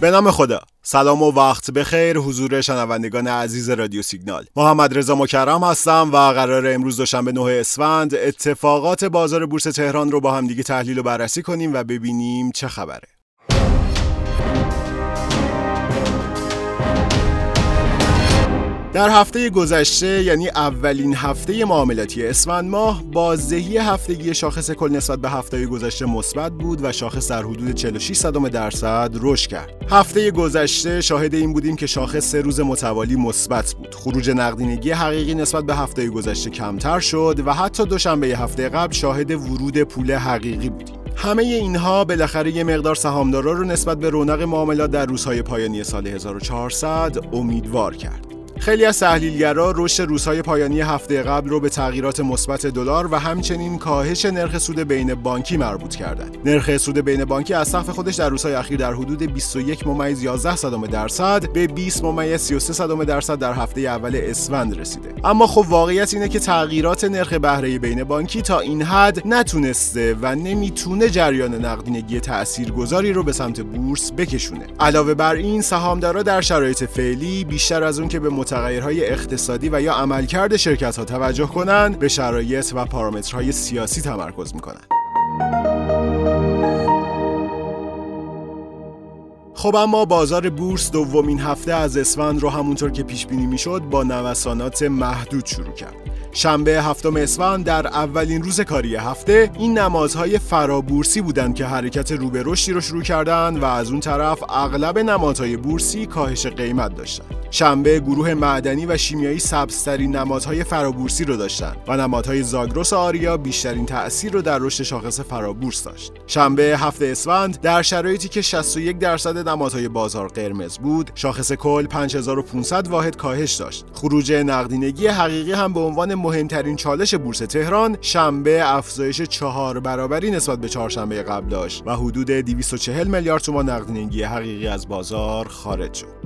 به نام خدا. سلام و وقت بخیر حضور شنوندگان عزیز رادیو سیگنال. محمد رضا مکرم هستم و قرار امروز دوشنبه 9 اسفند اتفاقات بازار بورس تهران رو با هم دیگه تحلیل و بررسی کنیم و ببینیم چه خبره. در هفته گذشته یعنی اولین هفته معاملاتی اسفند ماه بازدهی هفتگی شاخص کل نسبت به هفته گذشته مثبت بود و شاخص در حدود 46 درصد رشد کرد. هفته گذشته شاهد این بودیم که شاخص سه روز متوالی مثبت بود. خروج نقدینگی حقیقی نسبت به هفته گذشته کمتر شد و حتی دوشنبه هفته قبل شاهد ورود پول حقیقی بودیم. همه اینها بالاخره یه مقدار سهامدارا رو نسبت به رونق معاملات در روزهای پایانی سال 1400 امیدوار کرد. خیلی از تحلیلگرا رشد روزهای پایانی هفته قبل رو به تغییرات مثبت دلار و همچنین کاهش نرخ سود بین بانکی مربوط کردند. نرخ سود بین بانکی از سقف خودش در روزهای اخیر در حدود 21 ممیز 11 صدم درصد به 20 ممیز 33 صدم درصد در هفته اول اسفند رسیده. اما خب واقعیت اینه که تغییرات نرخ بهره بین بانکی تا این حد نتونسته و نمی‌تونه جریان نقدینگی تاثیرگذاری رو به سمت بورس بکشونه. علاوه بر این سهامدارا در شرایط فعلی بیشتر از اون که به متغیرهای اقتصادی و یا عملکرد شرکت ها توجه کنند به شرایط و پارامترهای سیاسی تمرکز می‌کنند. خب اما بازار بورس دومین هفته از اسفند رو همونطور که پیش بینی می‌شد با نوسانات محدود شروع کرد. شنبه هفتم اسفند در اولین روز کاری هفته این نمازهای فرابورسی بودند که حرکت رو به رشدی رو شروع کردند و از اون طرف اغلب نمادهای بورسی کاهش قیمت داشتند. شنبه گروه معدنی و شیمیایی سبزترین نمادهای فرابورسی رو داشتند و نمادهای زاگرس آریا بیشترین تأثیر رو در رشد شاخص فرابورس داشت. شنبه هفته اسفند در شرایطی که 61 درصد نمادهای بازار قرمز بود، شاخص کل 5500 واحد کاهش داشت. خروج نقدینگی حقیقی هم به عنوان مهمترین چالش بورس تهران شنبه افزایش چهار برابری نسبت به چهارشنبه قبل داشت و حدود 240 میلیارد تومان نقدینگی حقیقی از بازار خارج شد.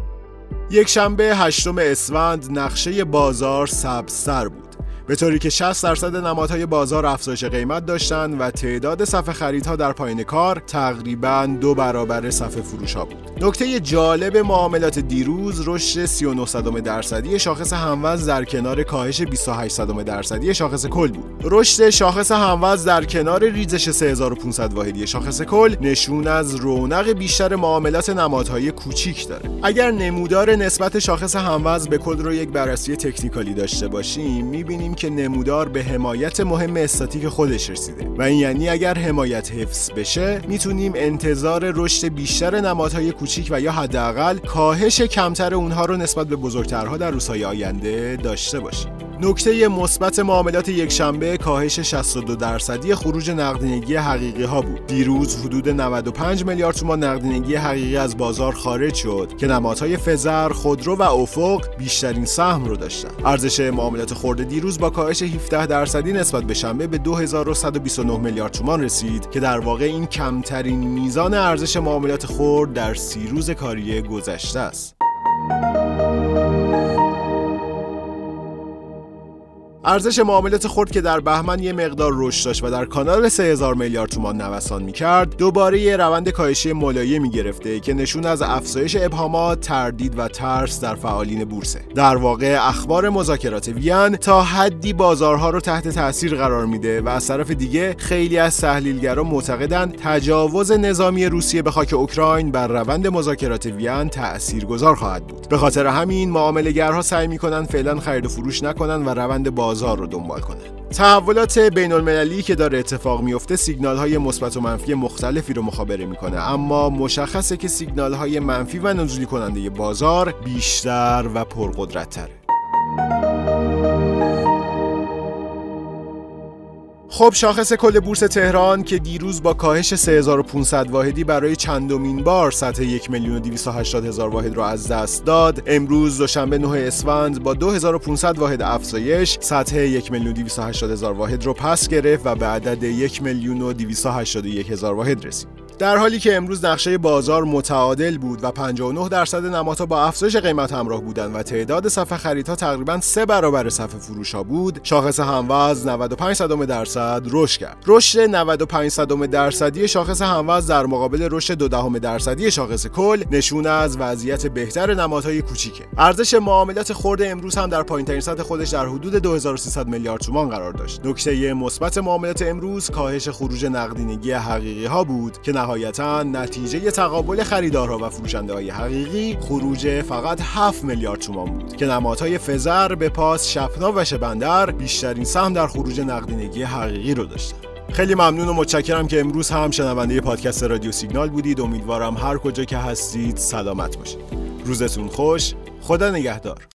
یک شنبه هشتم اسفند نقشه بازار سبزتر بود. به طوری که 60 درصد نمادهای بازار افزایش قیمت داشتند و تعداد صفحه خریدها در پایین کار تقریبا دو برابر صفحه فروش ها بود. نکته جالب معاملات دیروز رشد 39 درصدی شاخص هموز در کنار کاهش 28 درصدی شاخص کل بود. رشد شاخص هموز در کنار ریزش 3500 واحدی شاخص کل نشون از رونق بیشتر معاملات نمادهای کوچیک داره. اگر نمودار نسبت شاخص هموز به کل رو یک بررسی تکنیکالی داشته باشیم می‌بینیم که نمودار به حمایت مهم استاتیک خودش رسیده. و این یعنی اگر حمایت حفظ بشه می‌تونیم انتظار رشد بیشتر نمادهای کوچیک و یا حداقل کاهش کمتر اونها رو نسبت به بزرگترها در روزهای آینده داشته باشیم. نکته مثبت معاملات یک شنبه کاهش 62 درصدی خروج نقدینگی حقیقی ها بود. دیروز حدود 95 میلیارد تومان نقدینگی حقیقی از بازار خارج شد که نمادهای فزر، خودرو و افق بیشترین سهم رو داشتن. ارزش معاملات خورده دیروز با کاهش 17 درصدی نسبت به شنبه به 2129 میلیارد تومان رسید که در واقع این کمترین میزان ارزش معاملات خرد در سی روز کاری گذشته است. ارزش معاملات خرد که در بهمن یه مقدار رشد داشت و در کانال 3000 میلیارد تومان نوسان می‌کرد دوباره یه روند کاهشی ملایمی گرفته که نشون از افزایش ابهامات تردید و ترس در فعالین بورسه در واقع اخبار مذاکرات وین تا حدی بازارها رو تحت تاثیر قرار میده و از طرف دیگه خیلی از تحلیلگران معتقدند تجاوز نظامی روسیه به خاک اوکراین بر روند مذاکرات وین تاثیرگذار خواهد بود. به خاطر همین معاملهگرها سعی می‌کنن فعلا خرید و فروش نکنن و روند بازار رو دنبال کنه. تحولات بین المللی که داره اتفاق میفته سیگنال های مثبت و منفی مختلفی رو مخابره می‌کنه. اما مشخصه که سیگنال های منفی و نزولی کننده بازار بیشتر و پرقدرت خب شاخص کل بورس تهران که دیروز با کاهش 3500 واحدی برای چندمین بار سطح 1 میلیون و هزار واحد را از دست داد امروز دوشنبه 9 اسفند با 2500 واحد افزایش سطح 1 میلیون و هزار واحد را پس گرفت و به عدد 1 میلیون و هزار واحد رسید. در حالی که امروز نقشه بازار متعادل بود و 59 درصد نمادها با افزایش قیمت همراه بودند و تعداد صفحه خریدها تقریبا سه برابر صفحه فروش ها بود شاخص هموز 95 صدم درصد رشد کرد. رشد 95 صدم درصدی شاخص هموز در مقابل رشد دو دهم درصدی شاخص کل نشون از وضعیت بهتر نمادهای کوچیکه. ارزش معاملات خرد امروز هم در پایینترین سطح خودش در حدود 2300 میلیارد تومان قرار داشت. نکته مثبت معاملات امروز کاهش خروج نقدینگی حقیقی ها بود که نهایتا نتیجه تقابل خریدارها و فروشنده های حقیقی خروج فقط 7 میلیارد تومان بود که نمادهای فزر به پاس شپنا و شبندر بیشترین سهم در خروج نقدینگی حقیقی رو داشتن. خیلی ممنون و متشکرم که امروز هم شنونده پادکست رادیو سیگنال بودید. امیدوارم هر کجا که هستید سلامت باشید. روزتون خوش. خدا نگهدار.